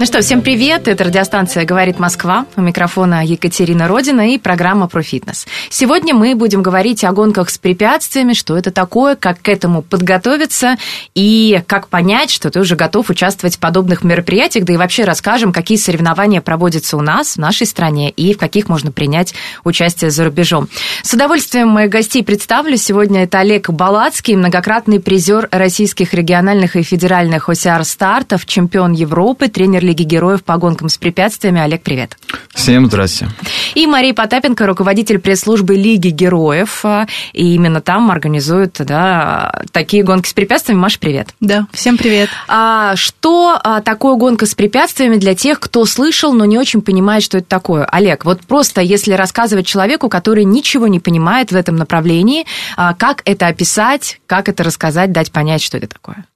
Ну что, всем привет, это радиостанция «Говорит Москва», у микрофона Екатерина Родина и программа про фитнес. Сегодня мы будем говорить о гонках с препятствиями, что это такое, как к этому подготовиться и как понять, что ты уже готов участвовать в подобных мероприятиях, да и вообще расскажем, какие соревнования проводятся у нас, в нашей стране, и в каких можно принять участие за рубежом. С удовольствием моих гостей представлю. Сегодня это Олег Балацкий, многократный призер российских региональных и федеральных ОСР-стартов, чемпион Европы, тренер Лиги героев по гонкам с препятствиями. Олег, привет. Всем здрасте. И Мария Потапенко, руководитель пресс-службы Лиги героев. И именно там организуют да, такие гонки с препятствиями. Маша, привет. Да, всем привет. А, что а, такое гонка с препятствиями для тех, кто слышал, но не очень понимает, что это такое? Олег, вот просто если рассказывать человеку, который ничего не понимает в этом направлении, а, как это описать, как это рассказать, дать понять, что это такое?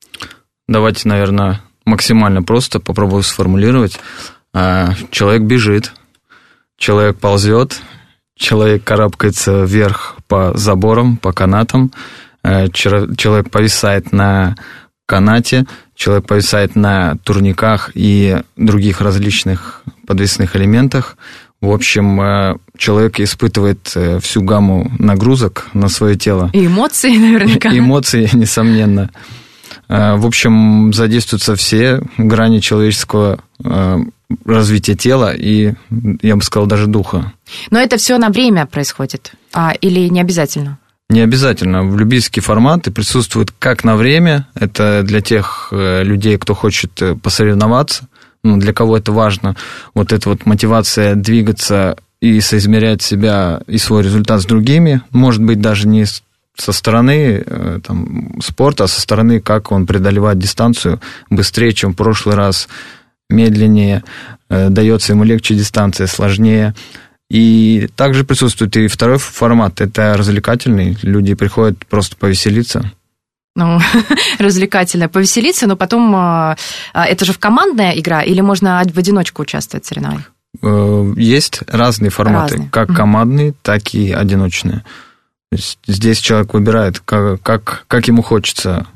Давайте, наверное, максимально просто попробую сформулировать. А, человек бежит, человек ползет, человек карабкается вверх по заборам, по канатам, а, человек повисает на канате, человек повисает на турниках и других различных подвесных элементах. В общем, а, человек испытывает э, всю гамму нагрузок на свое тело. И эмоции наверняка. Эмоции, несомненно. Э, в общем, задействуются все грани человеческого э, развития тела и, я бы сказал, даже духа. Но это все на время происходит? А, или не обязательно? Не обязательно. В любительские форматы присутствуют как на время, это для тех э, людей, кто хочет посоревноваться, ну, для кого это важно, вот эта вот мотивация двигаться и соизмерять себя и свой результат с другими, может быть, даже не со стороны э, там, спорта, а со стороны, как он преодолевает дистанцию быстрее, чем в прошлый раз, медленнее, э, дается ему легче дистанция, сложнее. И также присутствует и второй формат, это развлекательный. Люди приходят просто повеселиться. Ну, развлекательно, повеселиться, но потом э, это же в командная игра или можно в одиночку участвовать в соревнованиях? Есть разные форматы, разные. как командные, так и одиночные. Здесь человек выбирает, как, как, как ему хочется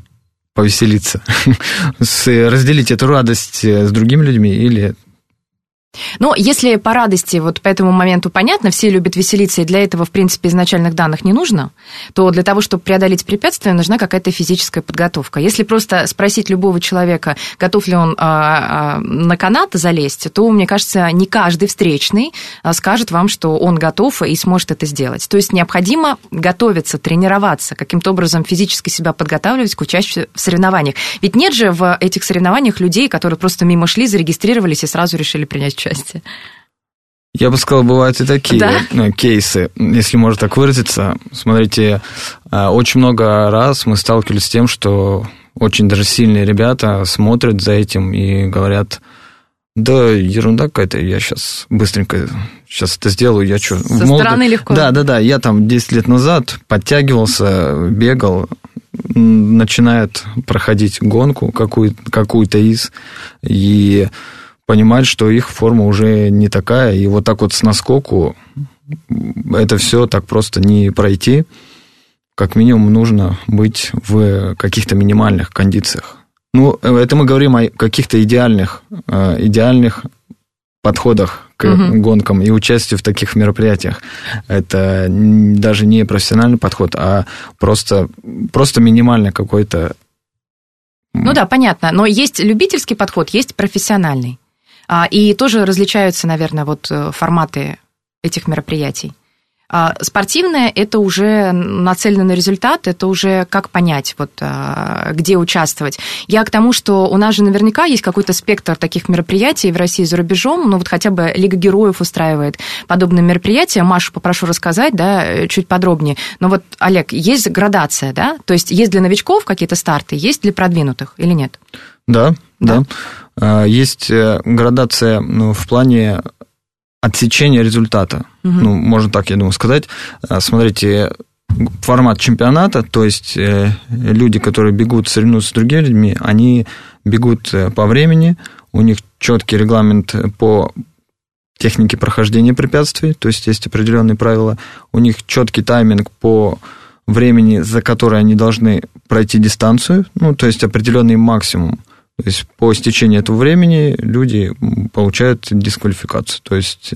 повеселиться, разделить эту радость с другими людьми или ну, если по радости, вот по этому моменту понятно, все любят веселиться, и для этого, в принципе, изначальных данных не нужно, то для того, чтобы преодолеть препятствия, нужна какая-то физическая подготовка. Если просто спросить любого человека, готов ли он а, а, на канат залезть, то, мне кажется, не каждый встречный а, скажет вам, что он готов и сможет это сделать. То есть необходимо готовиться, тренироваться, каким-то образом физически себя подготавливать к участию в соревнованиях. Ведь нет же в этих соревнованиях людей, которые просто мимо шли, зарегистрировались и сразу решили принять части. Я бы сказал, бывают и такие да? Ну, кейсы, если можно так выразиться. Смотрите, а, очень много раз мы сталкивались с тем, что очень даже сильные ребята смотрят за этим и говорят, да, ерунда какая-то, я сейчас быстренько сейчас это сделаю, я что... Со молод... стороны легко. Да, да, да, я там 10 лет назад подтягивался, бегал, начинает проходить гонку какую-то, какую-то из, и понимать, что их форма уже не такая, и вот так вот с наскоку это все так просто не пройти. Как минимум нужно быть в каких-то минимальных кондициях. Ну, это мы говорим о каких-то идеальных, э, идеальных подходах к угу. гонкам и участию в таких мероприятиях. Это даже не профессиональный подход, а просто, просто минимальный какой-то... Ну да, понятно. Но есть любительский подход, есть профессиональный. А, и тоже различаются, наверное, вот э, форматы этих мероприятий. А спортивное – это уже нацелено на результат, это уже как понять, вот, а, где участвовать. Я к тому, что у нас же наверняка есть какой-то спектр таких мероприятий в России и за рубежом, ну вот хотя бы Лига героев устраивает подобные мероприятия. Машу попрошу рассказать, да, чуть подробнее. Но вот, Олег, есть градация, да? То есть есть для новичков какие-то старты, есть для продвинутых или нет? Да, да. да. Есть э, градация ну, в плане отсечения результата. Угу. Ну, можно так, я думаю, сказать. А, смотрите, формат чемпионата, то есть э, люди, которые бегут, соревнуются с другими людьми, они бегут э, по времени, у них четкий регламент по технике прохождения препятствий, то есть есть определенные правила, у них четкий тайминг по времени, за которое они должны пройти дистанцию, ну, то есть определенный максимум. То есть по истечении этого времени люди получают дисквалификацию. То есть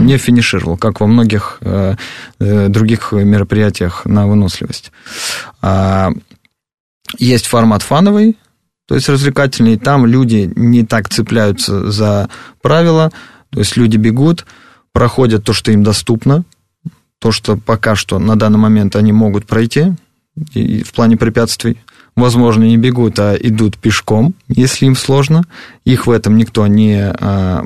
не финишировал, как во многих э, э, других мероприятиях на выносливость. А, есть формат фановый, то есть развлекательный. Там люди не так цепляются за правила, то есть люди бегут, проходят то, что им доступно, то, что пока что на данный момент они могут пройти и в плане препятствий возможно, не бегут, а идут пешком, если им сложно. Их в этом никто не, а,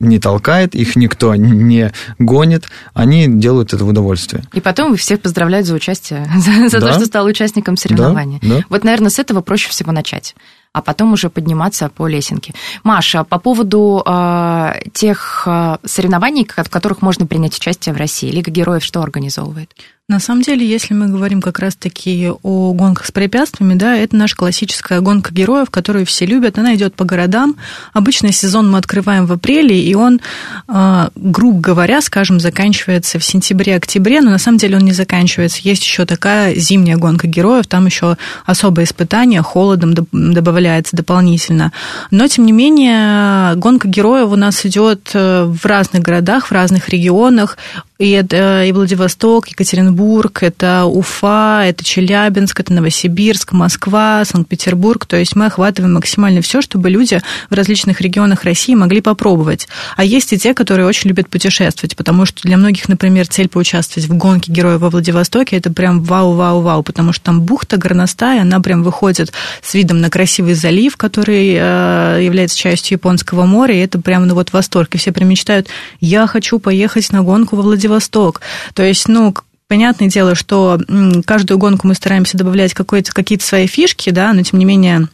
не толкает, их никто не гонит, они делают это в удовольствие. И потом вы всех поздравляют за участие, за, за да. то, что стал участником соревнований. Да, да. Вот, наверное, с этого проще всего начать а потом уже подниматься по лесенке. Маша, по поводу э, тех э, соревнований, в которых можно принять участие в России, Лига героев что организовывает? На самом деле, если мы говорим как раз-таки о гонках с препятствиями, да, это наша классическая гонка героев, которую все любят. Она идет по городам. Обычный сезон мы открываем в апреле, и он, а, грубо говоря, скажем, заканчивается в сентябре-октябре, но на самом деле он не заканчивается. Есть еще такая зимняя гонка героев, там еще особое испытание, холодом добавляется дополнительно. Но, тем не менее, гонка героев у нас идет э, в разных городах, в разных регионах. И это и Владивосток, Екатеринбург, это Уфа, это Челябинск, это Новосибирск, Москва, Санкт-Петербург. То есть мы охватываем максимально все, чтобы люди в различных регионах России могли попробовать. А есть и те, которые очень любят путешествовать, потому что для многих, например, цель поучаствовать в гонке героев во Владивостоке это прям вау-вау-вау, потому что там бухта горностая, она прям выходит с видом на красивый залив, который э, является частью Японского моря, и это прям ну вот восторг. И все прям мечтают, я хочу поехать на гонку во Владивосток Владивосток. То есть, ну, понятное дело, что каждую гонку мы стараемся добавлять какие-то свои фишки, да, но тем не менее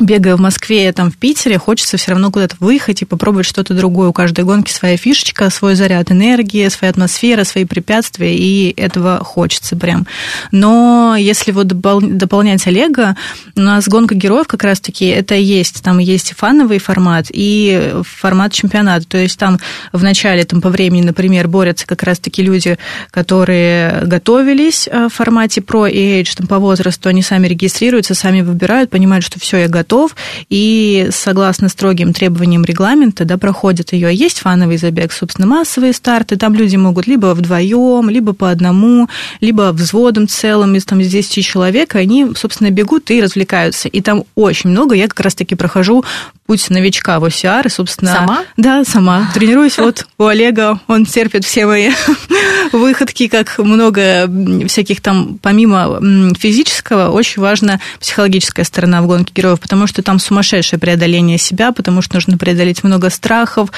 бегая в Москве, там в Питере, хочется все равно куда-то выехать и попробовать что-то другое. У каждой гонки своя фишечка, свой заряд энергии, своя атмосфера, свои препятствия, и этого хочется прям. Но если вот дополнять Олега, у нас гонка героев как раз-таки это есть. Там есть фановый формат и формат чемпионата. То есть там в начале, там по времени, например, борются как раз-таки люди, которые готовились э, в формате Pro и Age, там по возрасту, они сами регистрируются, сами выбирают, понимают, что все, я готов готов, и согласно строгим требованиям регламента, да, проходит ее. Есть фановый забег, собственно, массовые старты, там люди могут либо вдвоем, либо по одному, либо взводом целым из, там, из 10 человек, они, собственно, бегут и развлекаются. И там очень много, я как раз-таки прохожу путь новичка в OCR, и, собственно... Сама? Да, сама. Тренируюсь вот у Олега, он терпит все мои выходки, как много всяких там, помимо физического, очень важна психологическая сторона в гонке героев, потому что там сумасшедшее преодоление себя, потому что нужно преодолеть много страхов,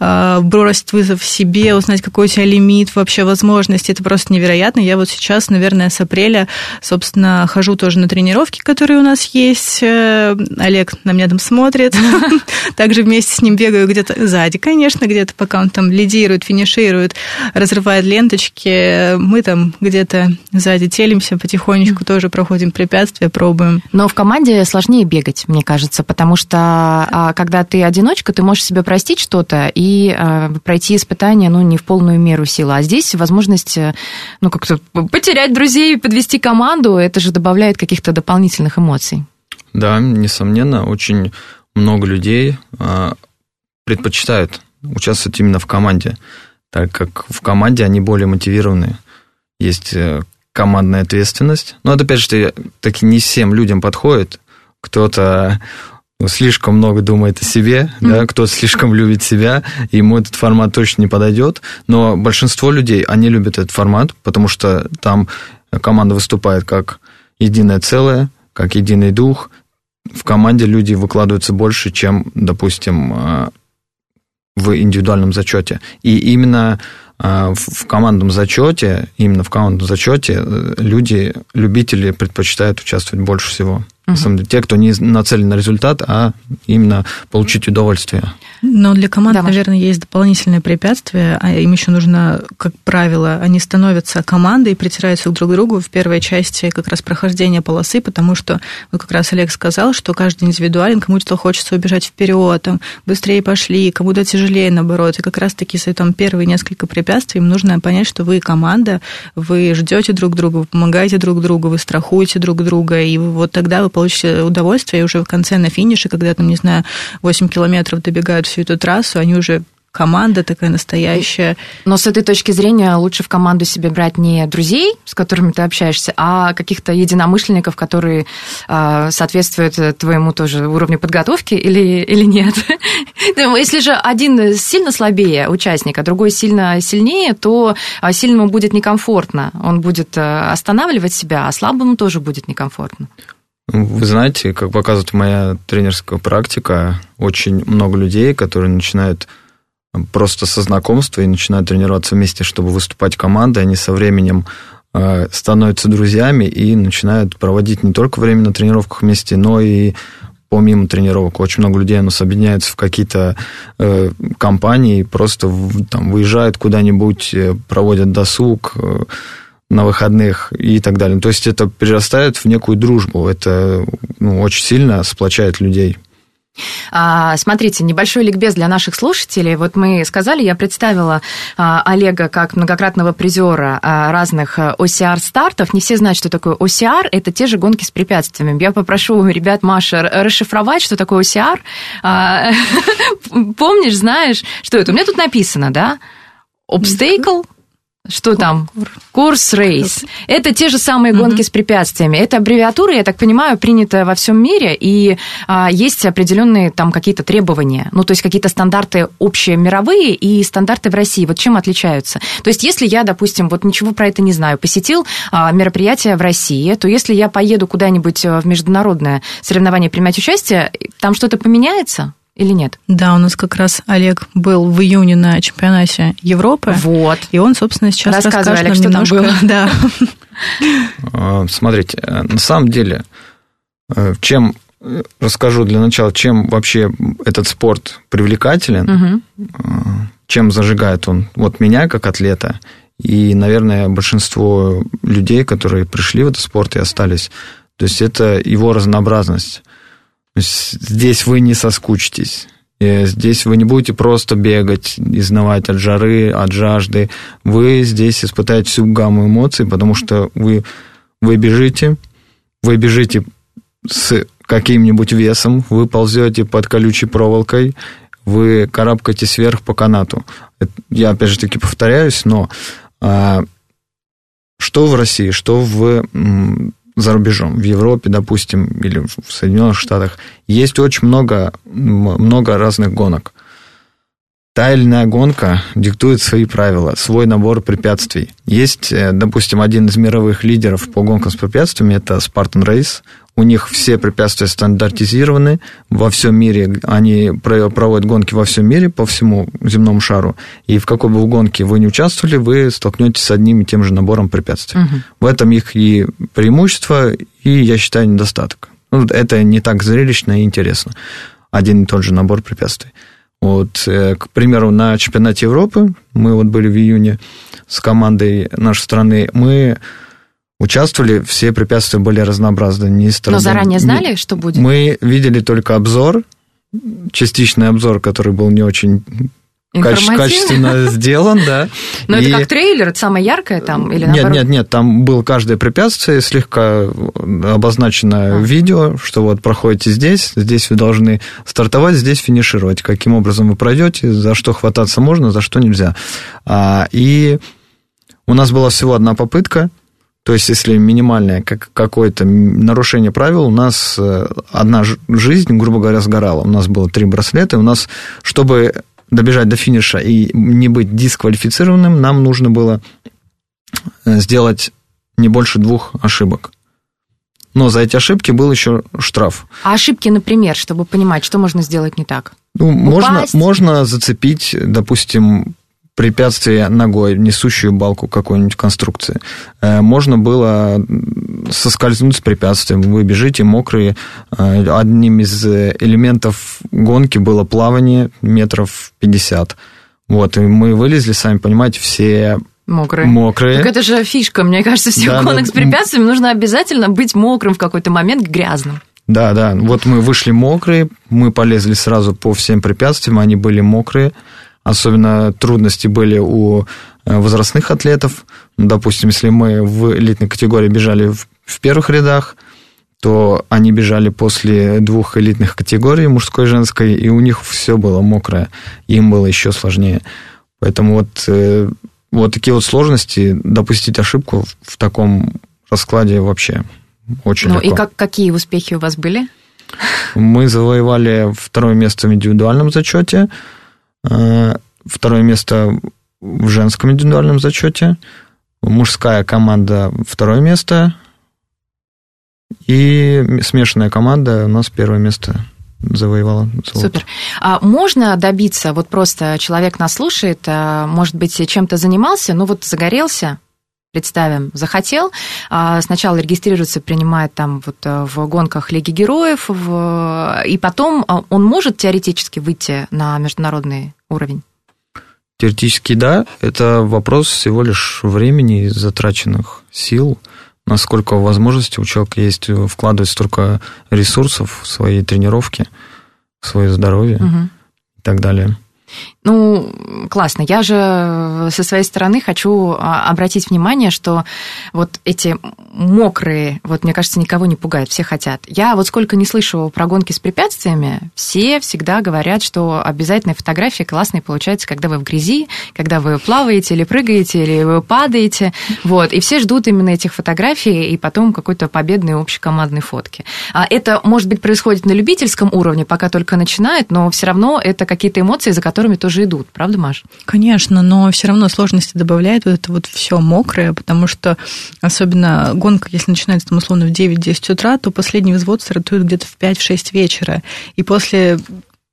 а, бросить вызов себе, узнать, какой у тебя лимит, вообще возможности. Это просто невероятно. Я вот сейчас, наверное, с апреля, собственно, хожу тоже на тренировки, которые у нас есть. Э, Олег на меня там смотрит. Также вместе с ним бегаю где-то сзади, конечно, где-то пока он там лидирует, финиширует, разрывает ленточки. Мы там где-то сзади телимся, потихонечку тоже проходим препятствия, пробуем. Но в команде сложнее бегать, мне кажется, потому что а, когда ты одиночка, ты можешь себе простить что-то и а, пройти испытание, ну, не в полную меру силы. А здесь возможность, э, ну, как-то потерять друзей, подвести команду, это же добавляет каких-то дополнительных эмоций. Да, несомненно, очень много людей а, предпочитают участвовать именно в команде, так как в команде они более мотивированы. Есть э, командная ответственность. Но это, опять же, таки не всем людям подходит. Кто-то слишком много думает о себе, mm-hmm. да, кто слишком любит себя, ему этот формат точно не подойдет. Но большинство людей, они любят этот формат, потому что там команда выступает как единое целое, как единый дух. В команде люди выкладываются больше, чем, допустим, э, в индивидуальном зачете. И именно э, в командном зачете, именно в командном зачете э, люди, любители предпочитают участвовать больше всего. На самом деле, те, кто не нацелен на результат, а именно получить удовольствие. Но для команд, да, наверное, есть дополнительные препятствия, а им еще нужно, как правило, они становятся командой и притираются друг к другу в первой части как раз прохождения полосы, потому что, вот как раз Олег сказал, что каждый индивидуален, кому-то хочется убежать вперед, там, быстрее пошли, кому-то тяжелее, наоборот. И как раз-таки с этим первые несколько препятствий им нужно понять, что вы команда, вы ждете друг друга, вы помогаете друг другу, вы страхуете друг друга, и вот тогда вы получите удовольствие, и уже в конце на финише, когда там, не знаю, 8 километров добегают всю эту трассу, они уже команда такая настоящая. Но с этой точки зрения лучше в команду себе брать не друзей, с которыми ты общаешься, а каких-то единомышленников, которые э, соответствуют твоему тоже уровню подготовки или, или нет. Ну, если же один сильно слабее участника, а другой сильно сильнее, то а, сильному будет некомфортно. Он будет э, останавливать себя, а слабому тоже будет некомфортно. Вы знаете, как показывает моя тренерская практика, очень много людей, которые начинают просто со знакомства и начинают тренироваться вместе, чтобы выступать командой, они со временем э, становятся друзьями и начинают проводить не только время на тренировках вместе, но и помимо тренировок. Очень много людей у нас объединяются в какие-то э, компании, просто там, выезжают куда-нибудь, э, проводят досуг, э, на выходных и так далее. То есть это перерастает в некую дружбу. Это ну, очень сильно сплочает людей. А, смотрите, небольшой ликбез для наших слушателей. Вот мы сказали, я представила а, Олега как многократного призера а, разных OCR-стартов. Не все знают, что такое OCR. Это те же гонки с препятствиями. Я попрошу ребят, Маша, расшифровать, что такое OCR. Помнишь, знаешь, что это? У меня тут написано, да? Obstacle, что там? Курс рейс. Это те же самые гонки mm-hmm. с препятствиями. Это аббревиатура, я так понимаю, принята во всем мире, и а, есть определенные там какие-то требования, ну, то есть какие-то стандарты общие мировые и стандарты в России. Вот чем отличаются? То есть если я, допустим, вот ничего про это не знаю, посетил а, мероприятие в России, то если я поеду куда-нибудь в международное соревнование принять участие, там что-то поменяется? Или нет? Да, у нас как раз Олег был в июне на чемпионате Европы. Вот. И он, собственно, сейчас Рассказывай, расскажет Олег, что немножко. там было. Да. А, смотрите, э, на самом деле, э, чем э, расскажу для начала, чем вообще этот спорт привлекателен, угу. чем зажигает он вот меня как атлета и, наверное, большинство людей, которые пришли в этот спорт и остались. То есть это его разнообразность. Здесь вы не соскучитесь. Здесь вы не будете просто бегать, изнавать от жары, от жажды. Вы здесь испытаете всю гамму эмоций, потому что вы, вы бежите, вы бежите с каким-нибудь весом, вы ползете под колючей проволокой, вы карабкаетесь вверх по канату. Я, опять же таки, повторяюсь, но а, что в России, что в за рубежом, в Европе, допустим, или в Соединенных Штатах, есть очень много, много разных гонок. Та или иная гонка диктует свои правила, свой набор препятствий. Есть, э, допустим, один из мировых лидеров по гонкам с препятствиями, это Spartan Race. У них все препятствия стандартизированы во всем мире. Они проводят гонки во всем мире, по всему земному шару. И в какой бы гонке вы не участвовали, вы столкнетесь с одним и тем же набором препятствий. Угу. В этом их и преимущество, и, я считаю, недостаток. Ну, это не так зрелищно и интересно. Один и тот же набор препятствий. Вот, э, к примеру, на чемпионате Европы, мы вот были в июне с командой нашей страны, мы участвовали, все препятствия были разнообразны. Не Но заранее знали, что будет? Мы видели только обзор, частичный обзор, который был не очень качественно сделан, да. Но и... это как трейлер, это самое яркое там? Или нет, наоборот? нет, нет, там было каждое препятствие, слегка обозначено а. видео, что вот проходите здесь, здесь вы должны стартовать, здесь финишировать. Каким образом вы пройдете, за что хвататься можно, за что нельзя. А, и у нас была всего одна попытка, То есть, если минимальное как, какое-то нарушение правил, у нас э, одна жизнь, грубо говоря, сгорала. У нас было три браслета, и у нас, чтобы добежать до финиша и не быть дисквалифицированным, нам нужно было э, сделать не больше двух ошибок. Но за эти ошибки был еще штраф. А ошибки, например, чтобы понимать, что можно сделать не так? Ну, можно, можно зацепить, допустим, препятствие ногой, несущую балку какой-нибудь конструкции. Э, можно было соскользнуть с препятствием. Вы бежите мокрые. Э, одним из элементов гонки было плавание метров 50. Вот, и мы вылезли, сами понимаете, все Мокрые. Мокрые. Так это же фишка, мне кажется, всех да, гонок да. с препятствиями нужно обязательно быть мокрым в какой-то момент, грязным. Да, да. Вот мы вышли мокрые, мы полезли сразу по всем препятствиям, они были мокрые. Особенно трудности были у э, возрастных атлетов. Ну, допустим, если мы в элитной категории бежали в, в первых рядах, то они бежали после двух элитных категорий, мужской и женской, и у них все было мокрое, им было еще сложнее. Поэтому вот, э, вот такие вот сложности, допустить ошибку в таком раскладе вообще очень ну, легко. И как, какие успехи у вас были? Мы завоевали второе место в индивидуальном зачете, Э, второе место в женском индивидуальном зачете. Мужская команда второе место. И смешанная команда у нас первое место завоевала золото. Супер. А можно добиться, вот просто человек нас слушает, а, может быть, чем-то занимался, ну вот загорелся, представим, захотел, а, сначала регистрируется, принимает там вот э, в гонках Лиги Героев, в... и потом а, он может теоретически выйти на международный уровень? Теоретически да, это вопрос всего лишь времени и затраченных сил, насколько возможности у человека есть вкладывать столько ресурсов в свои тренировки, в свое здоровье угу. и так далее. Ну, классно. Я же со своей стороны хочу а, обратить внимание, что вот эти мокрые, вот мне кажется, никого не пугает, все хотят. Я вот сколько не слышу про гонки с препятствиями, все всегда говорят, что обязательно фотографии классные получаются, когда вы в грязи, когда вы плаваете или прыгаете, или вы падаете. Вот. И все ждут именно этих фотографий и потом какой-то победной общекомандной фотки. А это, может быть, происходит на любительском уровне, пока только начинает, но все равно это какие-то эмоции, за которыми тоже тоже идут, правда, Маш? Конечно, но все равно сложности добавляет вот это вот все мокрое, потому что особенно гонка, если начинается там условно в 9-10 утра, то последний взвод стартует где-то в 5-6 вечера. И после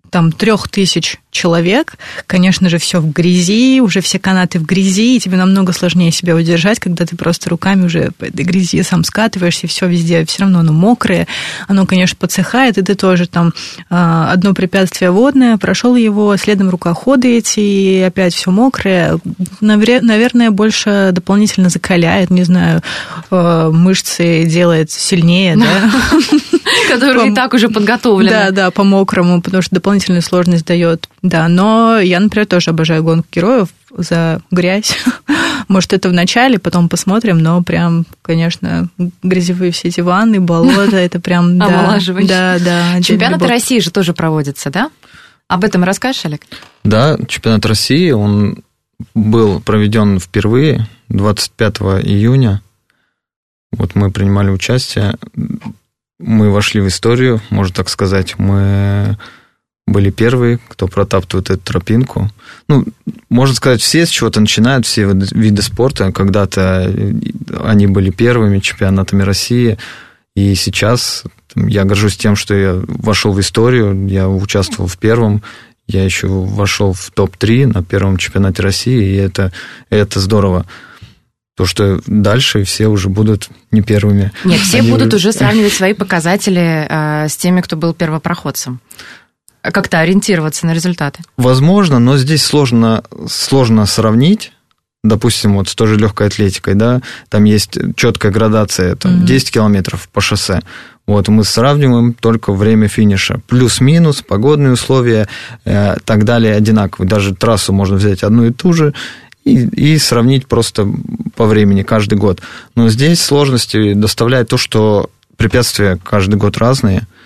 там трех тысяч человек, конечно же, все в грязи, уже все канаты в грязи, и тебе намного сложнее себя удержать, когда ты просто руками уже по этой грязи сам скатываешься, все везде, все равно оно мокрое, оно, конечно, подсыхает, и ты тоже там а, одно препятствие водное, прошел его, следом рукоходы эти, и опять все мокрое, наверное, больше дополнительно закаляет, не знаю, а, мышцы делает сильнее, да? Которые и так уже подготовлены. Да, да, по мокрому, потому что дополнительную сложность дает. Да, но я, например, тоже обожаю гонку героев за грязь. Может, это в начале, потом посмотрим, но прям, конечно, грязевые все эти ванны, болота, это прям... Да, да, да. Чемпионат России же тоже проводится, да? Об этом расскажешь, Олег? Да, чемпионат России, он был проведен впервые 25 июня. Вот мы принимали участие, мы вошли в историю, можно так сказать. Мы были первые, кто протаптывает эту тропинку. Ну, можно сказать, все с чего-то начинают, все виды спорта. Когда-то они были первыми чемпионатами России, и сейчас я горжусь тем, что я вошел в историю, я участвовал в первом, я еще вошел в топ-3 на первом чемпионате России, и это, это здорово. То, что дальше все уже будут не первыми. Нет, все Они... будут уже сравнивать свои показатели э, с теми, кто был первопроходцем как-то ориентироваться на результаты? Возможно, но здесь сложно, сложно сравнить. Допустим, вот с той же легкой атлетикой, да, там есть четкая градация, там mm-hmm. 10 километров по шоссе. Вот мы сравниваем только время финиша. Плюс-минус, погодные условия, э, так далее одинаковые. Даже трассу можно взять одну и ту же и, и сравнить просто по времени каждый год. Но здесь сложности доставляет то, что препятствия каждый год разные –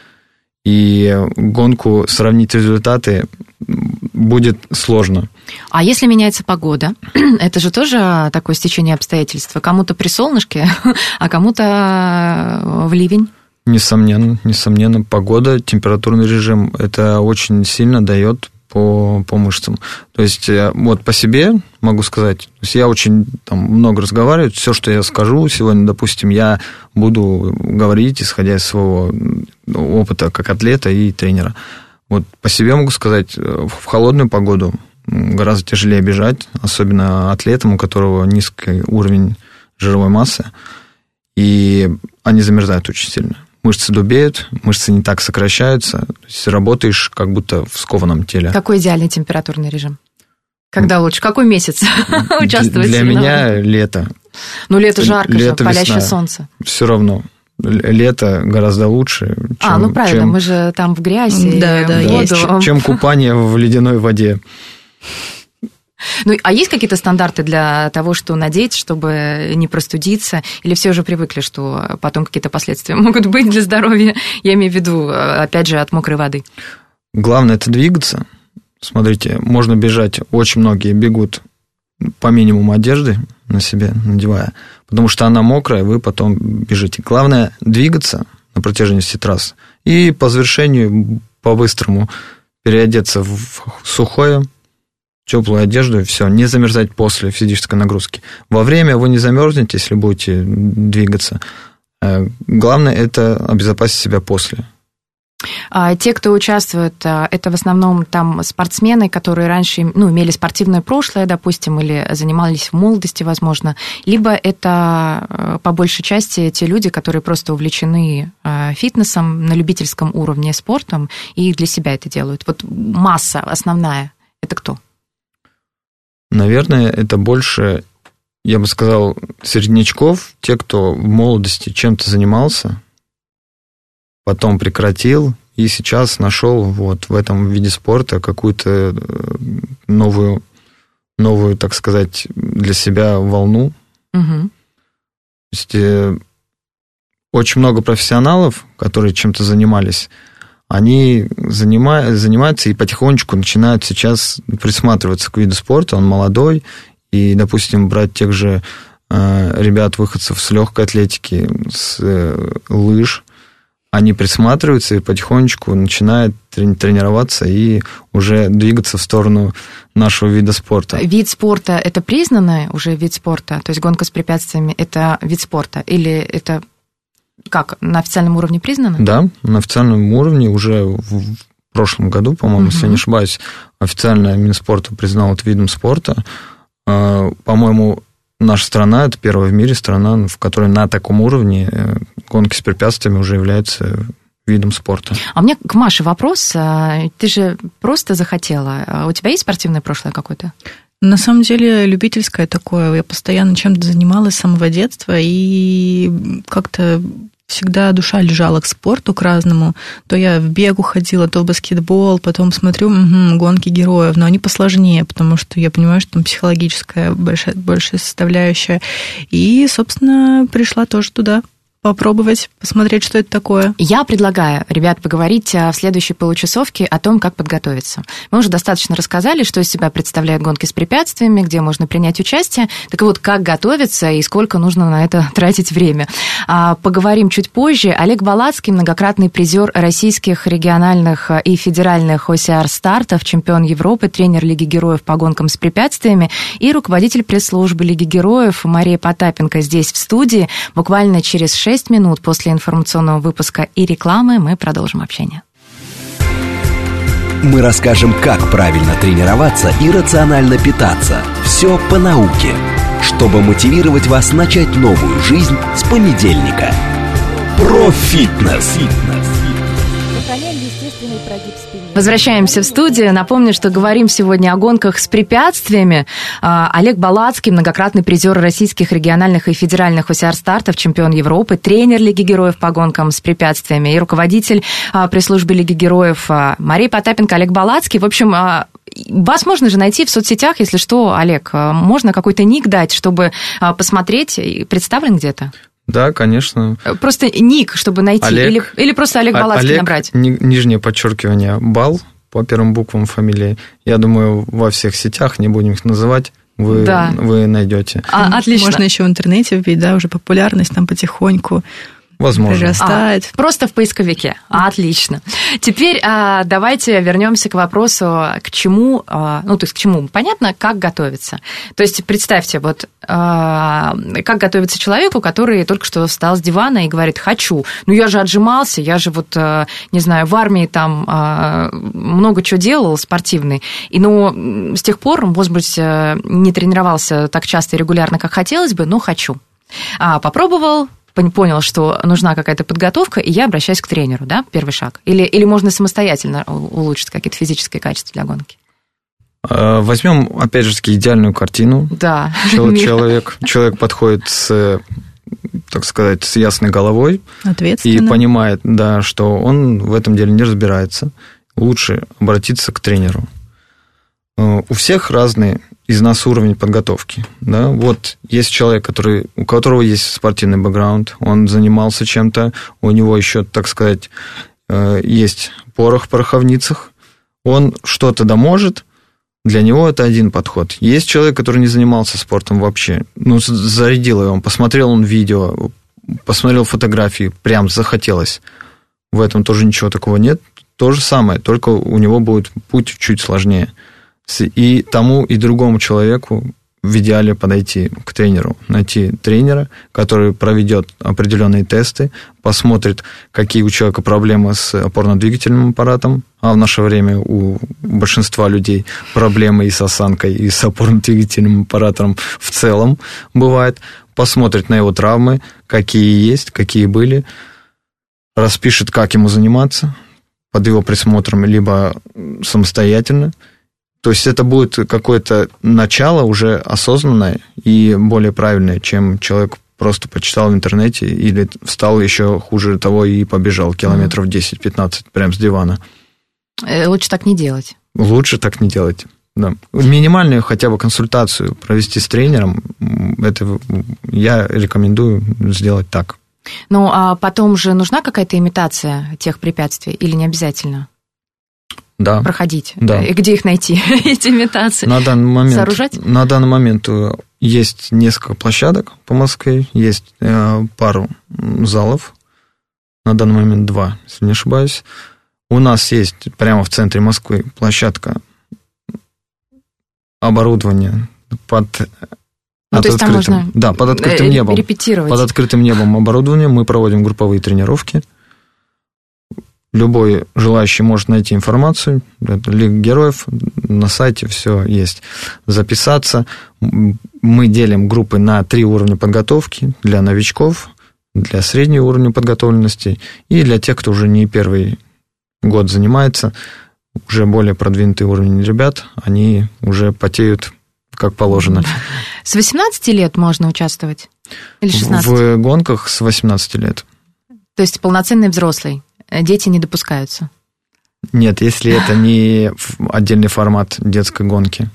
и гонку сравнить результаты будет сложно. А если меняется погода, это же тоже такое стечение обстоятельств. Кому-то при солнышке, а кому-то в ливень. Несомненно, несомненно, погода, температурный режим, это очень сильно дает по, по мышцам. То есть, вот по себе могу сказать, то есть я очень там, много разговариваю, все, что я скажу сегодня, допустим, я буду говорить, исходя из своего опыта как атлета и тренера. Вот по себе могу сказать, э, в холодную погоду гораздо тяжелее бежать, особенно атлетам, у которого низкий уровень жировой массы, и они замерзают очень сильно мышцы дубеют, мышцы не так сокращаются, то есть работаешь как будто в скованном теле. Какой идеальный температурный режим? Когда лучше? Какой месяц участвовать? Для меня лето. Ну, лето жарко лето, же, палящее солнце. Все равно. Лето гораздо лучше. Чем, а, ну правильно, чем, мы же там в грязи, да, да, воду. Чем, чем купание в ледяной воде. Ну, а есть какие-то стандарты для того, что надеть, чтобы не простудиться? Или все уже привыкли, что потом какие-то последствия могут быть для здоровья? Я имею в виду, опять же, от мокрой воды. Главное – это двигаться. Смотрите, можно бежать, очень многие бегут по минимуму одежды на себе надевая, потому что она мокрая, вы потом бежите. Главное – двигаться на протяжении всей трассы и по завершению по-быстрому переодеться в сухое, теплую одежду и все, не замерзать после физической нагрузки. Во время вы не замерзнете, если будете двигаться. Э, главное это обезопасить себя после. А те, кто участвует, а, это в основном там спортсмены, которые раньше ну, имели спортивное прошлое, допустим, или занимались в молодости, возможно, либо это э, по большей части те люди, которые просто увлечены э, фитнесом на любительском уровне, спортом, и для себя это делают. Вот масса основная, это кто? Наверное, это больше, я бы сказал, середнячков, те, кто в молодости чем-то занимался, потом прекратил и сейчас нашел вот в этом виде спорта какую-то э, новую, новую, так сказать, для себя волну. Угу. То есть э, очень много профессионалов, которые чем-то занимались, они занимают, занимаются и потихонечку начинают сейчас присматриваться к виду спорта. Он молодой, и, допустим, брать тех же э, ребят, выходцев с легкой атлетики, с э, лыж, они присматриваются и потихонечку начинают тренироваться и уже двигаться в сторону нашего вида спорта. Вид спорта – это признанный уже вид спорта? То есть гонка с препятствиями – это вид спорта? Или это как, на официальном уровне признано? Да, на официальном уровне уже в прошлом году, по-моему, угу. если я не ошибаюсь, официально Минспорта признал это видом спорта. А, по-моему, наша страна – это первая в мире страна, в которой на таком уровне э, гонки с препятствиями уже является видом спорта. А у меня к Маше вопрос. А, ты же просто захотела. А у тебя есть спортивное прошлое какое-то? На самом деле любительское такое. Я постоянно чем-то занималась с самого детства, и как-то всегда душа лежала к спорту, к разному. То я в бегу ходила, то в баскетбол, потом смотрю угу, гонки героев, но они посложнее, потому что я понимаю, что там психологическая большая, большая составляющая. И, собственно, пришла тоже туда попробовать, посмотреть, что это такое. Я предлагаю, ребят, поговорить а, в следующей получасовке о том, как подготовиться. Мы уже достаточно рассказали, что из себя представляют гонки с препятствиями, где можно принять участие. Так вот, как готовиться и сколько нужно на это тратить время. А, поговорим чуть позже. Олег Балацкий, многократный призер российских региональных и федеральных ОСР-стартов, чемпион Европы, тренер Лиги Героев по гонкам с препятствиями и руководитель пресс-службы Лиги Героев Мария Потапенко здесь в студии. Буквально через 6 6 минут после информационного выпуска и рекламы мы продолжим общение. Мы расскажем, как правильно тренироваться и рационально питаться. Все по науке, чтобы мотивировать вас начать новую жизнь с понедельника. Профитнес. Фитнес. Возвращаемся в студию. Напомню, что говорим сегодня о гонках с препятствиями. А, Олег Балацкий, многократный призер российских региональных и федеральных УСР-стартов, чемпион Европы, тренер Лиги героев по гонкам с препятствиями и руководитель а, пресс-службы Лиги героев а, Мария Потапенко, Олег Балацкий. В общем, вас можно же найти в соцсетях, если что, Олег. Можно какой-то ник дать, чтобы посмотреть, представлен где-то? Да, конечно. Просто ник, чтобы найти, Олег, или, или просто Олег Балацкий Олег, набрать? Ни, нижнее подчеркивание, бал, по первым буквам фамилии. Я думаю, во всех сетях, не будем их называть, вы, Да. вы найдете. А, отлично. Можно еще в интернете вбить, да, уже популярность там потихоньку Возможно. прирастает. А, просто в поисковике. Отлично. Теперь а, давайте вернемся к вопросу, к чему, а, ну, то есть к чему? Понятно, как готовиться. То есть представьте, вот а, как готовиться человеку, который только что встал с дивана и говорит, хочу. Ну, я же отжимался, я же вот, а, не знаю, в армии там а, много чего делал спортивный. И, ну, с тех пор, может быть, э, не тренировался так часто и регулярно, как хотелось бы, но хочу. А, попробовал, понял, что нужна какая-то подготовка, и я обращаюсь к тренеру, да, первый шаг. Или, или можно самостоятельно улучшить какие-то физические качества для гонки. А, Возьмем, опять же, таки, идеальную картину. Да. Человек, человек подходит с, так сказать, с ясной головой и понимает, да, что он в этом деле не разбирается. Лучше обратиться к тренеру. Э, У всех разный из нас уровень подготовки. Да? Вот есть человек, который, у которого есть спортивный бэкграунд, он занимался чем-то, у него еще, так сказать, э, есть порох в пороховницах, он что-то да может, для него это один подход. Есть человек, который не занимался спортом вообще, ну, зарядил его, посмотрел он видео, посмотрел фотографии, прям захотелось. В этом тоже ничего такого нет. То же самое, только у него будет путь чуть сложнее. И тому, и другому человеку в идеале подойти к тренеру, найти тренера, который проведет определенные тесты, посмотрит, какие у человека проблемы с опорно-двигательным аппаратом, а в наше время у большинства людей проблемы и с осанкой, и с опорно-двигательным аппаратом в целом бывает, посмотрит на его травмы, какие есть, какие были, распишет, как ему заниматься под его присмотром, либо самостоятельно. То есть это будет какое-то начало уже осознанное и более правильное, чем человек просто почитал в интернете или встал еще хуже того и побежал километров 10-15 прям с дивана. Э, Лучше так не делать. Лучше так не делать. Да. Минимальную хотя бы консультацию провести с тренером, это я рекомендую сделать так. Ну, а потом же нужна какая-то имитация тех препятствий или не обязательно Да. проходить? Да. И где их найти, эти имитации? На данный момент, Сооружать? На данный момент э, есть несколько площадок по Москве, есть э, пару залов, на данный момент два, если не ошибаюсь. У нас есть прямо в центре Москвы площадка оборудование под Ну, от то есть там открытым- можно да, под открытым э, небом. репетировать. Под открытым небом оборудование мы проводим групповые тренировки. Любой желающий может найти информацию. Это Лига героев на сайте все есть. Записаться. Мы делим группы на три уровня подготовки для новичков, для среднего уровня подготовленности и для тех, кто уже не первый год занимается. Уже более продвинутый уровень ребят, они уже потеют как положено. С 18 лет можно участвовать? Или 16? В гонках с 18 лет. То есть полноценный взрослый. Э, Дети не допускаются. Нет, если это не отдельный формат детской гонки.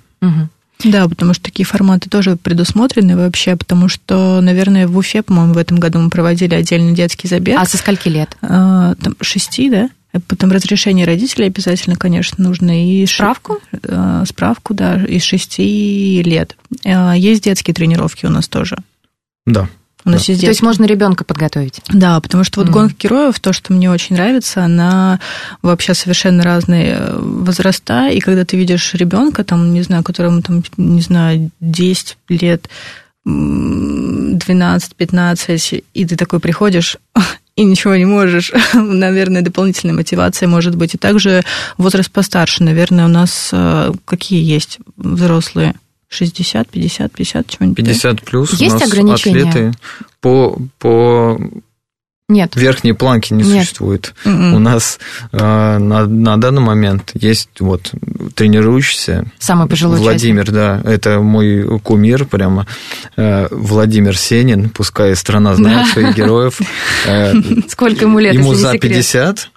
Да, потому что такие форматы тоже предусмотрены вообще, потому что, наверное, в Уфе, по-моему, в этом году мы проводили отдельный детский забег. А со скольки лет? А, там шести, да? А Потом разрешение родителей обязательно, конечно, нужно. И Справку? э, Справку, да, из шести лет. Есть детские тренировки у нас тоже. Да. У нас Да. есть То есть можно ребенка подготовить? Да, потому что вот Мгм. гонка героев, то, что мне очень нравится, она вообще совершенно разные э, возраста, и когда ты видишь ребенка, там, не знаю, которому там, не знаю, 10 лет, м, 12-15, и ты такой приходишь и ничего не можешь. Наверное, дополнительная мотивация может быть. И также возраст постарше. Наверное, у нас э, какие есть взрослые? 60, 50, 50, чего-нибудь. да? 50 плюс. Есть у нас ограничения? атлеты по, по Нет. верхней планке не Нет. существует. М-м. У нас э, на, на данный момент есть вот тренирующийся Самый пожилой Владимир, да, это мой кумир прямо. Э, Владимир Сенин, пускай страна знает Да. своих героев. Э. Сколько ему лет, Ему за секрет? 50,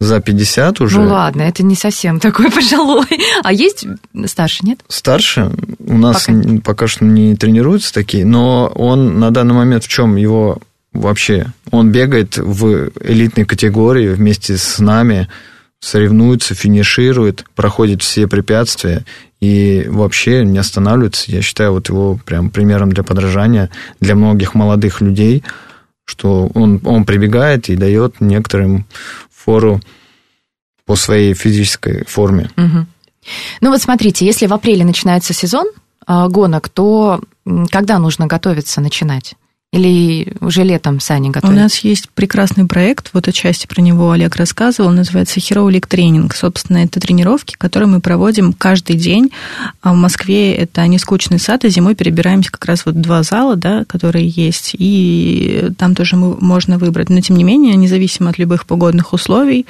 за 50 уже. Ну ладно, это не совсем такой пожилой. А есть старше, нет? Старше у нас Пока. пока. что не тренируются такие, но он на данный момент в чем его вообще? Он бегает в элитной категории вместе с нами соревнуется, финиширует, проходит все препятствия и вообще не останавливается. Я считаю вот его прям примером для подражания для многих молодых людей, что он, он прибегает и дает некоторым фору по своей физической форме. Угу. Ну вот смотрите, если в апреле начинается сезон э, гонок, то когда нужно готовиться, начинать? Или уже летом сани готовят? У нас есть прекрасный проект, вот отчасти про него Олег рассказывал, называется Hero League Training. Собственно, это тренировки, которые мы проводим каждый день. А в Москве это не скучный сад, и зимой перебираемся как раз вот два зала, да, которые есть, и там тоже можно выбрать. Но, тем не менее, независимо от любых погодных условий,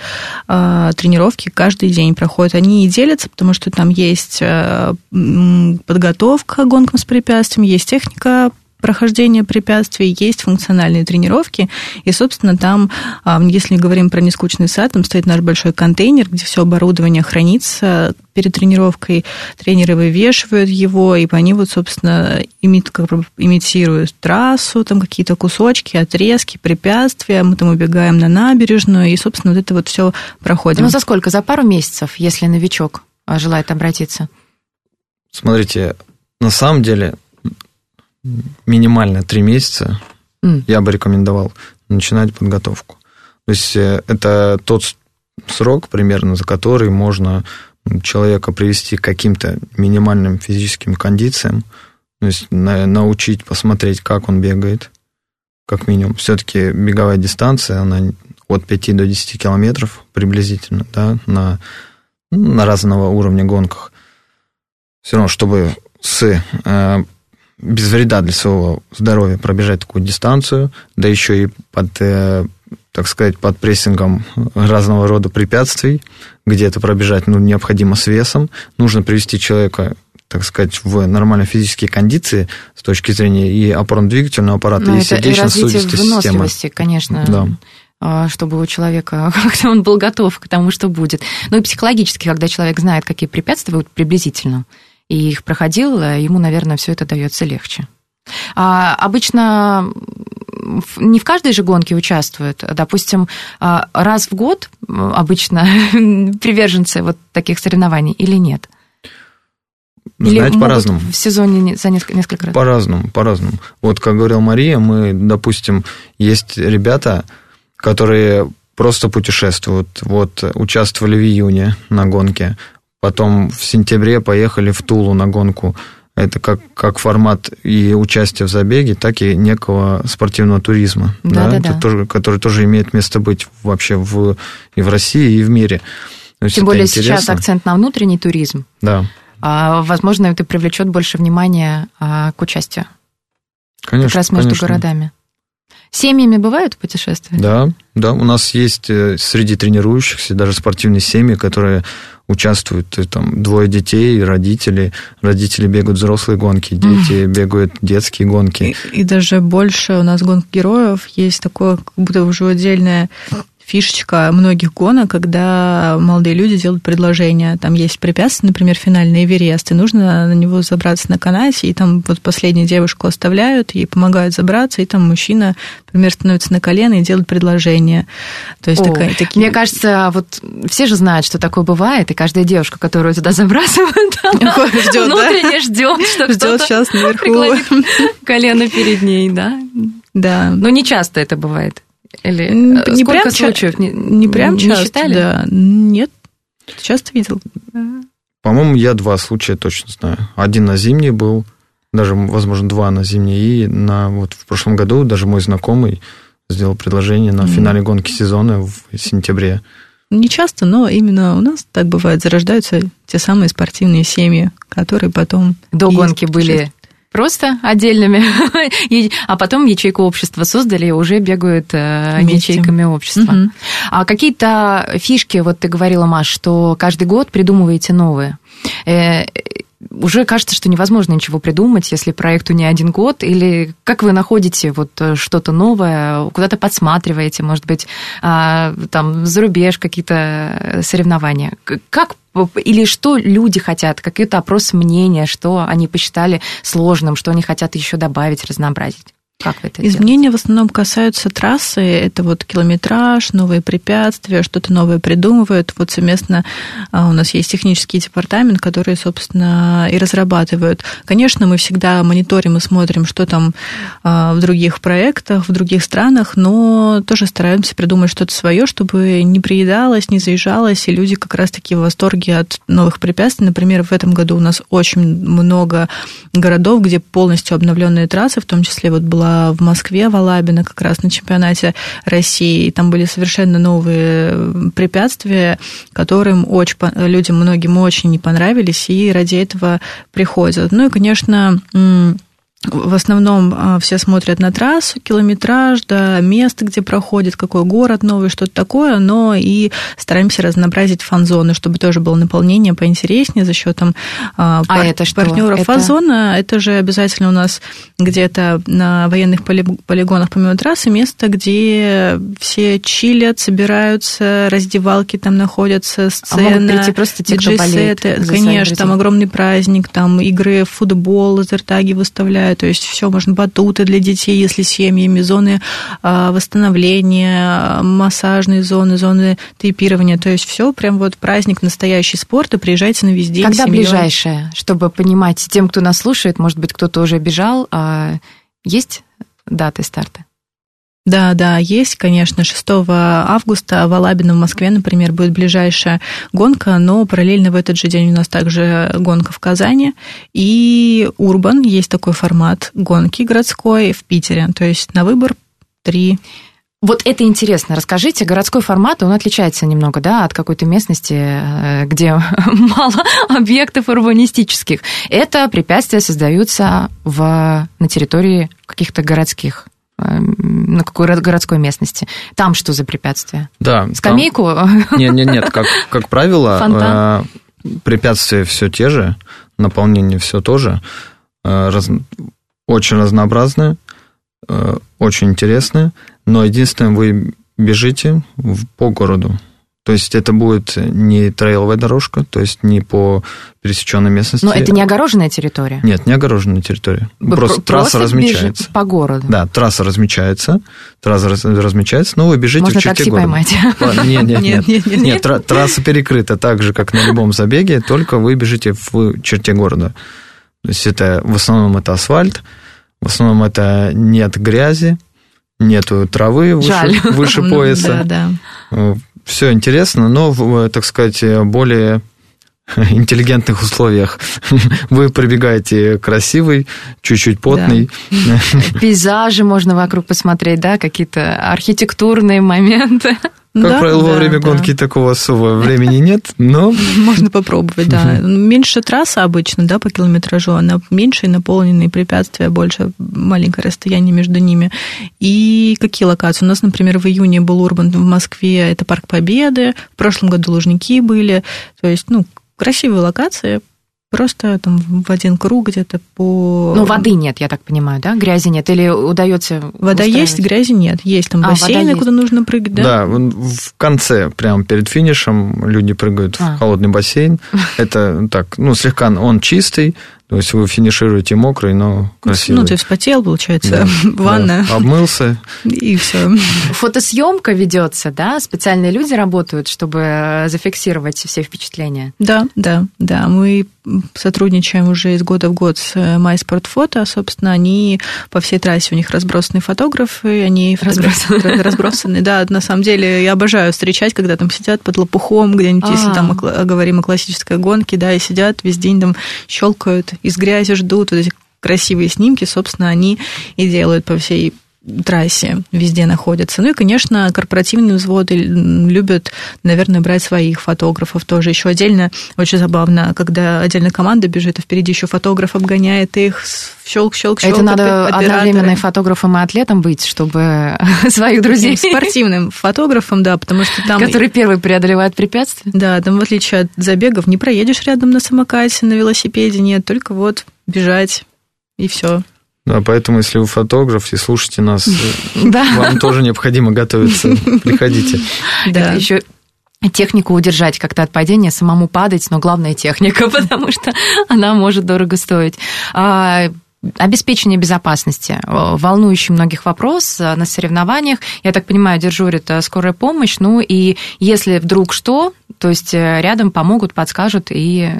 а, тренировки каждый день проходят. Они и делятся, потому что там есть а, подготовка к гонкам с препятствиями, есть техника прохождения препятствий, есть функциональные тренировки, и, собственно, там, а, если говорим про нескучный сад, там стоит наш большой контейнер, где все оборудование хранится перед тренировкой, тренеры вывешивают его, и они вот, собственно, имитируют трассу, там какие-то кусочки, отрезки, препятствия, мы там убегаем на набережную, и, собственно, вот это вот все проходим. Ну, за сколько? За пару месяцев, если новичок а, желает обратиться? Смотрите, на самом деле минимально три месяца mm. я бы рекомендовал начинать подготовку. То есть э, это тот срок примерно, за который можно человека привести к каким-то минимальным физическим кондициям, то есть научить посмотреть, как он бегает, как минимум. Все-таки беговая дистанция, она от 5 до 10 километров приблизительно, да, на, на разного уровня гонках. Все равно, чтобы с э, без вреда для своего здоровья пробежать такую дистанцию, да еще и под, э, так сказать, под прессингом разного рода препятствий, где это пробежать ну, необходимо с весом, нужно привести человека так сказать, в нормальной физические кондиции с точки зрения и опорно-двигательного аппарата, Но и сердечно-сосудистой системы. конечно. Да а, чтобы у человека как-то он был готов к тому, что будет. Ну и психологически, когда человек знает, какие препятствия приблизительно, и их проходил, э, ему, наверное, все это дается легче. А обычно не в каждой же гонке участвуют. Допустим, а, раз в год обычно приверженцы вот таких соревнований или нет? Или Знаете, по-разному. В сезоне за несколько, несколько раз? По-разному, по-разному. Вот, как говорила Мария, мы, допустим, есть ребята, которые просто путешествуют. Вот, участвовали в июне на гонке. Потом в сентябре поехали в Тулу на гонку. Это как, как формат и участия в забеге, так и некого спортивного туризма, да, да, да. Тоже, который тоже имеет место быть вообще в, и в России, и в мире. Тем более интересно. сейчас акцент на внутренний туризм. Да. А, возможно, это привлечет больше внимания а, к участию. Конечно. Как раз между конечно. городами. Семьями бывают путешествия? Да, да. У нас есть э, среди тренирующихся даже спортивные семьи, которые участвуют там двое детей, родители, родители бегают взрослые гонки, дети mm. бегают детские гонки. И, и даже больше у нас гонок героев есть такое, как будто уже отдельное фишечка многих гонок, когда молодые люди делают предложение. Там есть препятствие, например, финальный Эверест, и нужно на него забраться на канате, и там вот последнюю девушку оставляют, ей помогают забраться, и там мужчина, например, становится на колено и делает предложение. То есть О, такая, такие... Мне кажется, вот все же знают, что такое бывает, и каждая девушка, которую туда забрасывают, ждет, внутренне ждет, что кто-то сейчас наверху колено перед ней, да? Да. Но не часто это бывает. Или э, не сколько прям случаев? Не, не прям не часто, считали? Да. Нет, часто видел. По-моему, я два случая точно знаю. Один на зимний был, даже, возможно, два на зимний, и на, вот в прошлом году даже мой знакомый сделал предложение на финале гонки сезона в сентябре. Не часто, но именно у нас так бывает. Зарождаются те самые спортивные семьи, которые потом... До гонки были просто отдельными, а потом ячейку общества создали и уже бегают э, Вместе. ячейками общества. Угу. А какие-то фишки, вот ты говорила, Маш, что каждый год придумываете новые. Э, уже кажется, что невозможно ничего придумать, если проекту не один год, или как вы находите вот э, что-то новое, куда-то подсматриваете, может быть, а, там, за рубеж какие-то соревнования. Как или что люди хотят, какой-то опрос мнения, что они посчитали сложным, что они хотят еще добавить, разнообразить? Как вы это Изменения в основном касаются трассы. Это вот километраж, новые препятствия, что-то новое придумывают. Вот совместно а, у нас есть технический департамент, который, собственно, и разрабатывают. Конечно, мы всегда мониторим и смотрим, что там а, в других проектах, в других странах, но тоже стараемся придумать что-то свое, чтобы не приедалось, не заезжалось, и люди как раз-таки в восторге от новых препятствий. Например, в этом году у нас очень много городов, где полностью обновленные трассы, в том числе вот была в Москве, в Алабино, как раз на чемпионате России. И там были совершенно новые препятствия, которым очень, людям многим очень не понравились, и ради этого приходят. Ну и, конечно, в основном а, все смотрят на трассу, километраж, да, место, где проходит, какой город новый, что-то такое, но и стараемся разнообразить фан-зоны, чтобы тоже было наполнение поинтереснее за счетом а, а пар- это что? партнеров. Это... Фан-зона это же обязательно у нас где-то на военных полигонах помимо трассы место, где все чилят, собираются, раздевалки там находятся, сцена, а могут прийти просто те, кто болеет Конечно, там огромный праздник, там игры в футбол, лазертаги выставляют то есть все можно батуты для детей, если семьями, зоны а, восстановления, массажные зоны, зоны тейпирования, то есть все прям вот праздник настоящий спорта, приезжайте на весь день. Когда ближайшее, чтобы понимать тем, кто нас слушает, может быть, кто-то уже бежал, а есть даты старта? Да, да, есть, конечно. 6 августа в Алабино в Москве, например, будет ближайшая гонка, но параллельно в этот же день у нас также гонка в Казани. И Урбан, есть такой формат гонки городской в Питере. То есть на выбор три вот это интересно. Расскажите, городской формат, он отличается немного, да, от какой-то местности, э, где мало объектов урбанистических. Это препятствия создаются в, на территории каких-то городских на какой городской местности. Там что за препятствия? Да. Скамейку? Нет, нет, нет. Как, как правило, Фонтан? Э, препятствия все те же, наполнение все тоже, э, раз... очень разнообразное, э, очень интересное, но единственное, вы бежите по городу. То есть это будет не трейловая дорожка, то есть не по пересеченной местности. Но это не огороженная территория? Нет, не огороженная территория. Вы просто, просто трасса размечается. по городу? Да, трасса размечается, трасса размечается, но вы бежите Можно в черте такси города. поймать? Нет, нет, нет. нет, нет, нет. трасса перекрыта так же, как на любом забеге, только вы бежите в черте города. То есть это в основном это асфальт, в основном это нет грязи, нету травы выше, выше пояса. Да, да все интересно, но, в, так сказать, более интеллигентных условиях. Вы пробегаете красивый, чуть-чуть потный. Да. Пейзажи можно вокруг посмотреть, да, какие-то архитектурные моменты. Как да, правило, да, во время да. гонки такого особого времени нет, но... Можно попробовать, да. Меньше трасса обычно, да, по километражу, она меньше и наполненные препятствия, больше маленькое расстояние между ними. И какие локации? У нас, например, в июне был Урбан в Москве, это Парк Победы, в прошлом году Лужники были, то есть, ну, красивые локации, Просто там в один круг где-то по... Ну, воды нет, я так понимаю, да? Грязи нет? Или удается Вода есть, грязи нет. Есть там а, бассейны, куда нужно прыгать, да? Да, в конце, прямо перед финишем, люди прыгают а. в холодный бассейн. Это так, ну, слегка он чистый, то есть вы финишируете мокрый, но красивый. Ну, ты вспотел, получается, да, ванна. Да, обмылся. И все. Фотосъемка ведется, да? Специальные люди работают, чтобы зафиксировать все впечатления. Да, да, да. Мы сотрудничаем уже из года в год с MySportPhoto. Собственно, они по всей трассе, у них разбросаны фотографы, они разбросаны. разбросаны. Да, на самом деле я обожаю встречать, когда там сидят под лопухом, где-нибудь, если там говорим о классической гонке, да, и сидят весь день там щелкают из грязи ждут, вот эти красивые снимки, собственно, они и делают по всей трассе везде находятся. Ну и, конечно, корпоративные взводы любят, наверное, брать своих фотографов тоже. Еще отдельно, очень забавно, когда отдельная команда бежит, а впереди еще фотограф обгоняет их, щелк, щелк, щелк. Это надо одновременно и фотографом, и атлетом быть, чтобы своих друзей... Спортивным фотографом, да, потому что там... Который первый преодолевает препятствия. Да, там в отличие от забегов не проедешь рядом на самокате, на велосипеде, нет, только вот бежать и все. Да, поэтому, если вы фотограф и слушаете нас, вам тоже необходимо готовиться. Приходите. Да. Еще технику удержать как-то от падения, самому падать, но главное техника, потому что она может дорого стоить. А обеспечение безопасности. Волнующий многих вопрос э, на соревнованиях. Я так понимаю, дежурит э, скорая помощь. Ну и если вдруг что, то есть рядом помогут, подскажут и...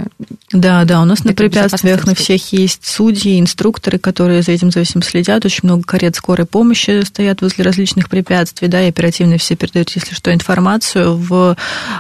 Да, да, у нас на препятствиях на всех есть судьи, инструкторы, которые за этим за всем следят. Очень много карет скорой помощи стоят возле различных препятствий, да, и оперативно все передают, если что, информацию. В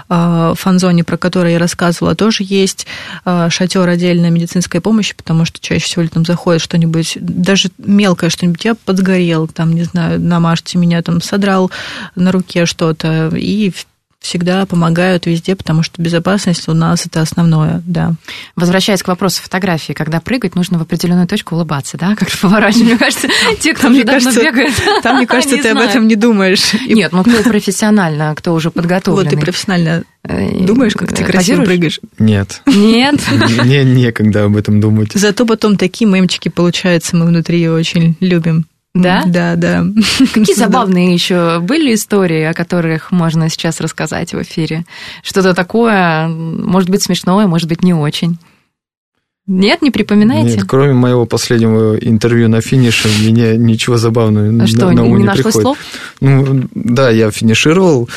фан-зоне, про которую я рассказывала, тоже есть шатер отдельной медицинской помощи, потому что чаще всего там заходят что-нибудь, даже мелкое что-нибудь, я подгорел, там, не знаю, намажьте меня, там, содрал на руке что-то, и всегда помогают везде, потому что безопасность у нас это основное, да. Возвращаясь к вопросу фотографии, когда прыгать, нужно в определенную точку улыбаться, да, как-то поворачивать. Мне кажется, те, кто мне кажется, бегает, Там, мне кажется, ты об этом не думаешь. Нет, ну кто профессионально, кто уже подготовлен. Вот ты профессионально э, Думаешь, как ты красиво прыгаешь? Нет. Нет? Мне некогда об этом думать. Зато потом такие мемчики получаются, мы внутри очень любим. Да? Да, да. Какие забавные еще были истории, о которых можно сейчас рассказать в эфире? Что-то такое, может быть, смешное, может быть, не очень. Нет, не припоминаете? Нет, кроме моего последнего интервью на финише, мне ничего забавного а что, на, ум не, не, приходит. Слов? Ну, да, я финишировал,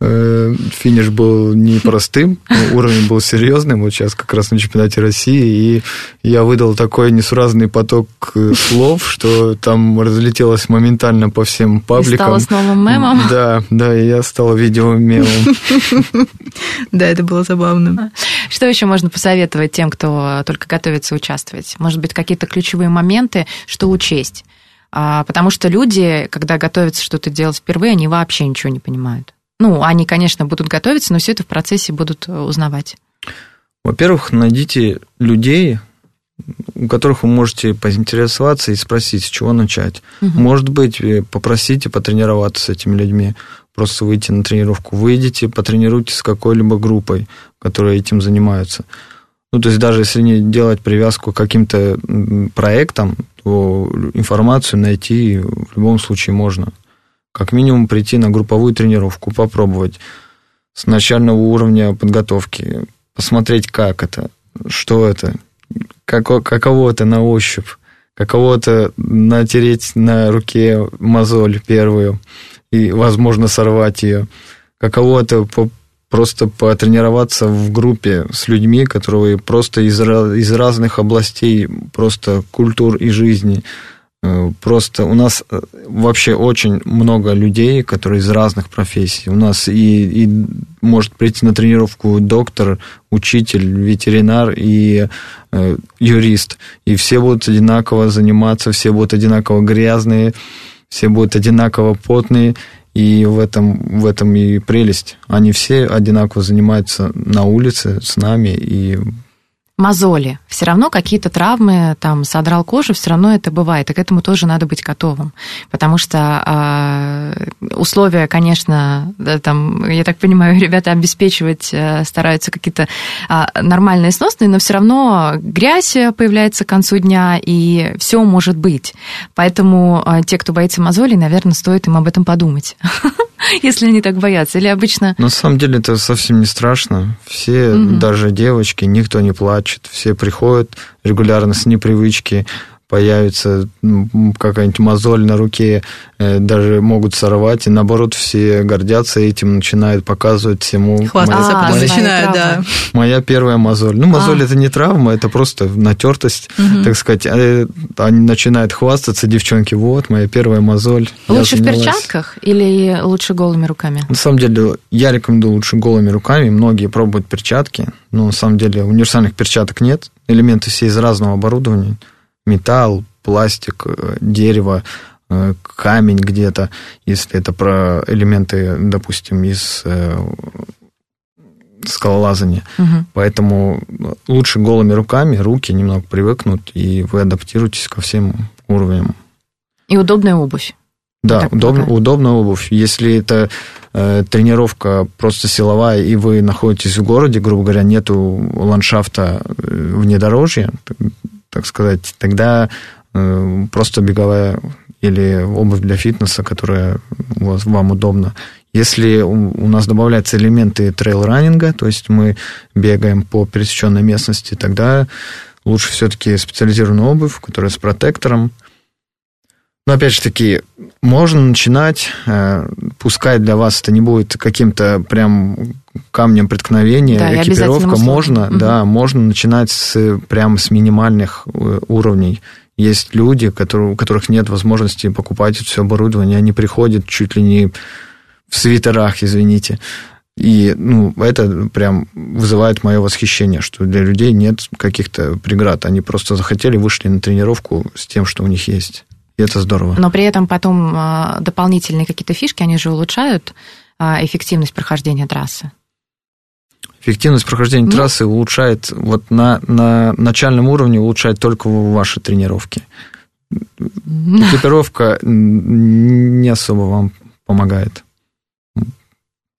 финиш был непростым, уровень был серьезным, вот сейчас как раз на чемпионате России, и я выдал такой несуразный поток э, слов, что там разлетелось моментально по всем пабликам. И стало новым мемом? Да, да, и я стал видеомемом. Да, это было забавно. Что еще можно посоветовать тем, кто только готовится участвовать? Может быть, какие-то ключевые моменты, что учесть? А, потому что люди, когда готовятся что-то делать впервые, они вообще ничего не понимают. Ну, они, конечно, будут готовиться, но все это в процессе будут э, узнавать. Во-первых, найдите людей, у которых вы можете поинтересоваться и спросить, с чего начать. Угу. Может быть, попросите потренироваться с этими людьми, просто выйти на тренировку. Выйдите, потренируйтесь с какой-либо группой, которая этим занимается. Ну, то есть даже если не делать привязку к каким-то проектам, то информацию найти в любом случае можно как минимум прийти на групповую тренировку, попробовать с начального уровня подготовки, посмотреть, как это, что это, как, каково это на ощупь, каково это натереть на руке мозоль первую и, возможно, сорвать ее, каково это по, просто потренироваться в группе с людьми, которые просто из, из разных областей, просто культур и жизни, просто у нас э, вообще очень много людей, которые из разных профессий. У нас и, и может прийти на тренировку доктор, учитель, ветеринар и э, юрист. И все будут одинаково заниматься, все будут одинаково грязные, все будут одинаково потные. И в этом, в этом и прелесть. Они все одинаково занимаются на улице с нами, и мозоли, все равно какие-то травмы, там, содрал кожу, все равно это бывает, и к этому тоже надо быть готовым, потому что э, условия, конечно, да, там, я так понимаю, ребята обеспечивать э, стараются какие-то э, нормальные, сносные, но все равно грязь появляется к концу дня, и все может быть, поэтому э, те, кто боится мозолей, наверное, стоит им об этом подумать. если они так боятся? Или обычно... На самом деле это совсем не страшно. Все, угу. даже девочки, никто не плачет. Все приходят регулярно с непривычки появится какая-нибудь мозоль на руке, э, даже могут сорвать, и наоборот все гордятся этим, начинают показывать всему. Хвастаться моя, моя, начинают, да. Моя первая мозоль. Ну, мозоль а. это не травма, это просто натертость, угу. так сказать. Э, они начинают хвастаться, девчонки, вот, моя первая мозоль. Лучше в перчатках или лучше голыми руками? На самом деле, я рекомендую лучше голыми руками. Многие пробуют перчатки, но на самом деле универсальных перчаток нет. Элементы все из разного оборудования металл, пластик, э, дерево, э, камень где-то, если это про элементы, допустим, из э, скалолазания. Угу. Поэтому лучше голыми руками, руки немного привыкнут, и вы адаптируетесь ко всем уровням. И удобная обувь. Да, удобно, удобная обувь. Если это э, тренировка просто силовая, и вы находитесь в городе, грубо говоря, нету ландшафта внедорожья, так сказать, тогда э, просто беговая или обувь для фитнеса, которая у вас, вам удобна. Если у нас добавляются элементы трейл-раннинга, то есть мы бегаем по пересеченной местности, тогда лучше все-таки специализированную обувь, которая с протектором. Но опять же таки, можно начинать, э, пускай для вас это не будет каким-то прям камнем преткновения, Да, экипировка, можно, Мгм. да, можно начинать с, прям с минимальных э, уровней. Есть люди, которые, у которых нет возможности покупать все оборудование, они приходят чуть ли не в свитерах, извините. И ну, это прям вызывает мое восхищение, что для людей нет каких-то преград. Они просто захотели, вышли на тренировку с тем, что у них есть. И это здорово. Но при этом потом а, дополнительные какие-то фишки, они же улучшают а, эффективность прохождения трассы. Эффективность прохождения Ну. трассы улучшает, вот на, на начальном уровне улучшает только ваши тренировки. Экипировка не особо вам помогает.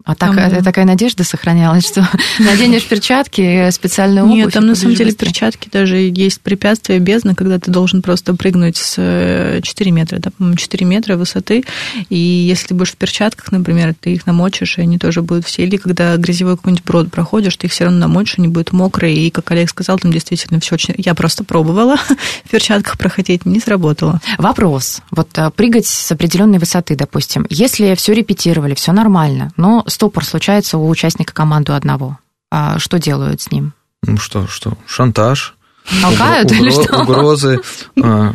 А так, Там- это такая надежда сохранялась, что наденешь перчатки, специальную обувь. Нет, там на самом деле перчатки даже есть препятствия бездны, когда ты должен просто прыгнуть с э, 4 метра, да, по-моему, 4 метра высоты, и если ты будешь в перчатках, например, ты их намочишь, и они тоже будут все, или когда грязевой какой-нибудь брод проходишь, ты их все равно намочишь, они будут мокрые, и, как Олег сказал, там действительно все очень... Я просто пробовала в перчатках проходить, не сработало. Вопрос. Вот прыгать с определенной высоты, допустим. Если все репетировали, все нормально, но стопор случается у участника команды одного, а что делают с ним? Ну что, что, шантаж, Толкают угро- или что? угрозы.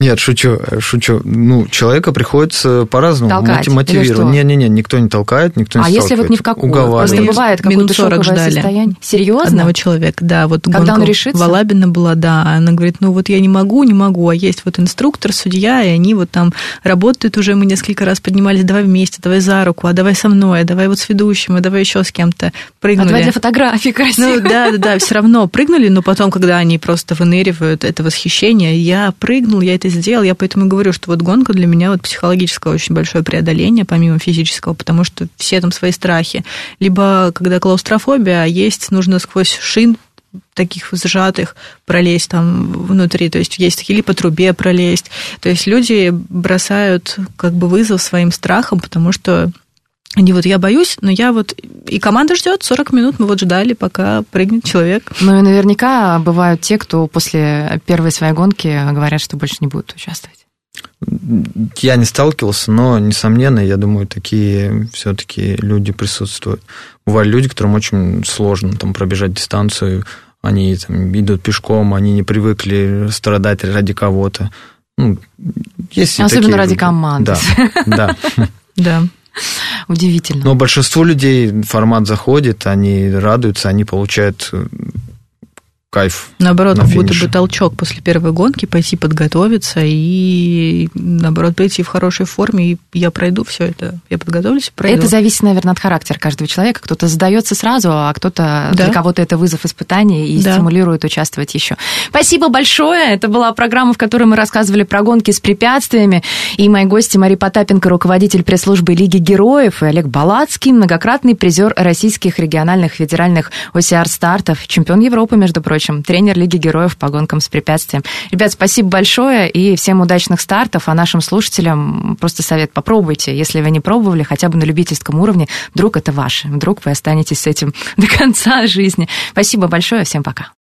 а. Нет, шучу, шучу. Ну, человека приходится по-разному мотивировать. Не-не-не, никто не толкает, никто не А если вот не в какую? какую? Просто Уговаривает. бывает какое-то 40 шоковое ждали. состояние. Серьезно? Одного человека, да, вот Когда он решится? в Алабино была, да, она говорит, ну вот я не могу, не могу, а есть вот инструктор, судья, и они вот там работают уже, мы несколько раз поднимались, давай вместе, давай за руку, а давай со мной, а давай вот с ведущим, а давай еще с кем-то. А Прыгнули. давай для фотографий красиво. Ну да, да, да, все равно прыгнули, но потом, когда они просто выныривают, это восхищение. Я прыгнул, я это сделал, я поэтому и говорю, что вот гонка для меня вот психологическое очень большое преодоление, помимо физического, потому что все там свои страхи. Либо когда клаустрофобия, есть, нужно сквозь шин таких сжатых пролезть там внутри, то есть есть такие, или по трубе пролезть. То есть люди бросают как бы вызов своим страхам, потому что они вот, я боюсь, но я вот... И команда ждет 40 минут, мы вот ждали, пока прыгнет человек. Ну и наверняка бывают те, кто после первой своей гонки говорят, что больше не будут участвовать. Я не сталкивался, но, несомненно, я думаю, такие все-таки люди присутствуют. Бывают люди, которым очень сложно там, пробежать дистанцию, они там, идут пешком, они не привыкли страдать ради кого-то. Ну, есть Особенно такие ради команды. Да, да. Да. Удивительно. Но большинству людей формат заходит, они радуются, они получают кайф. Наоборот, на будто бы толчок после первой гонки, пойти подготовиться и, наоборот, прийти в хорошей форме, и я пройду все это. Я подготовлюсь и пройду. Это зависит, наверное, от характера каждого человека. Кто-то сдается сразу, а кто-то Да. для кого-то это вызов испытаний и Да. стимулирует участвовать еще. Спасибо большое. Это была программа, в которой мы рассказывали про гонки с препятствиями. И мои гости Мария Потапенко, руководитель пресс-службы Лиги героев, и Олег Балацкий, многократный призер российских региональных федеральных ОСР-стартов, чемпион Европы, между прочим, тренер Лиги героев по гонкам с препятствием. Ребят, спасибо большое и всем удачных стартов. А нашим слушателям просто совет попробуйте. Если вы не пробовали, хотя бы на любительском уровне, вдруг это ваше. Вдруг вы останетесь с этим до конца жизни. Спасибо большое. Всем пока.